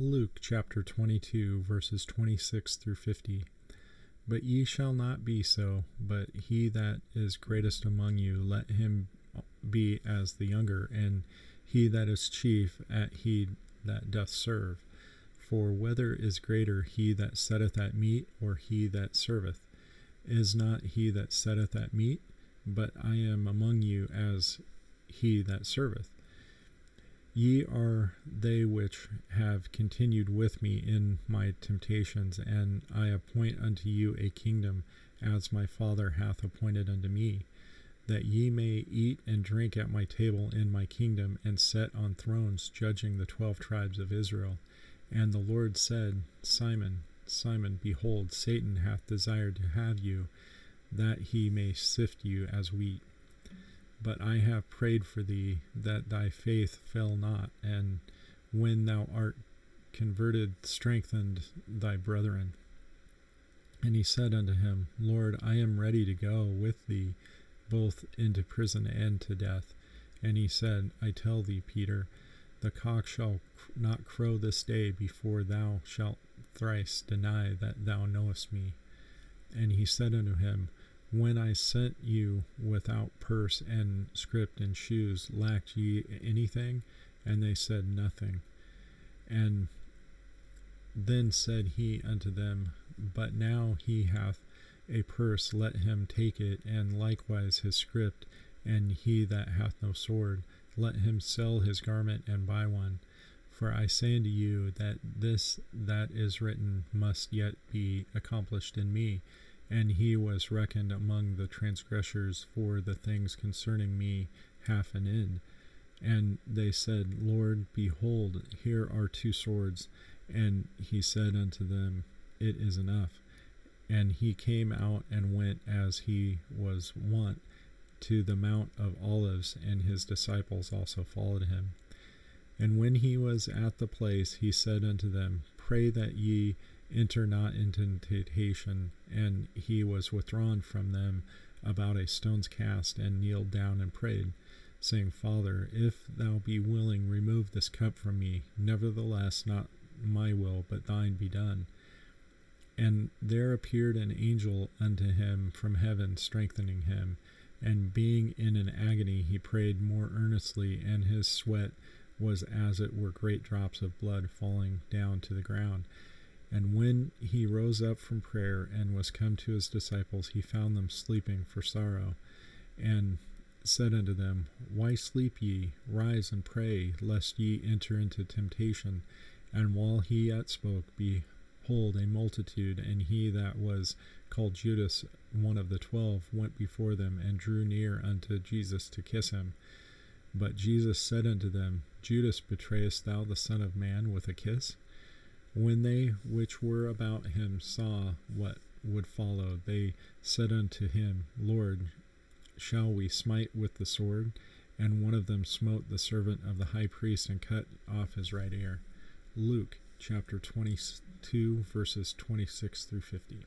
Luke chapter 22, verses 26 through 50. But ye shall not be so, but he that is greatest among you, let him be as the younger, and he that is chief at he that doth serve. For whether is greater he that setteth at meat, or he that serveth? Is not he that setteth at meat? But I am among you as he that serveth. Ye are they which have continued with me in my temptations, and I appoint unto you a kingdom, as my Father hath appointed unto me, that ye may eat and drink at my table in my kingdom, and set on thrones, judging the twelve tribes of Israel. And the Lord said, Simon, Simon, behold, Satan hath desired to have you, that he may sift you as wheat. But I have prayed for thee that thy faith fail not, and when thou art converted, strengthened thy brethren. And he said unto him, Lord, I am ready to go with thee both into prison and to death. And he said, I tell thee, Peter, the cock shall not crow this day before thou shalt thrice deny that thou knowest me. And he said unto him, when I sent you without purse and script and shoes, lacked ye anything? And they said, Nothing. And then said he unto them, But now he hath a purse, let him take it, and likewise his script, and he that hath no sword, let him sell his garment and buy one. For I say unto you that this that is written must yet be accomplished in me and he was reckoned among the transgressors for the things concerning me half an end. And they said, Lord, behold, here are two swords. And he said unto them, It is enough. And he came out and went as he was wont to the Mount of Olives, and his disciples also followed him. And when he was at the place, he said unto them, Pray that ye enter not into temptation. And he was withdrawn from them about a stone's cast, and kneeled down and prayed, saying, Father, if thou be willing, remove this cup from me. Nevertheless, not my will, but thine be done. And there appeared an angel unto him from heaven, strengthening him. And being in an agony, he prayed more earnestly, and his sweat was as it were great drops of blood falling down to the ground. And when he rose up from prayer and was come to his disciples, he found them sleeping for sorrow, and said unto them, Why sleep ye? Rise and pray, lest ye enter into temptation. And while he yet spoke, behold, a multitude, and he that was called Judas, one of the twelve, went before them, and drew near unto Jesus to kiss him. But Jesus said unto them, Judas, betrayest thou the Son of Man with a kiss? When they which were about him saw what would follow, they said unto him, Lord, shall we smite with the sword? And one of them smote the servant of the high priest and cut off his right ear. Luke chapter 22, verses 26 through 50.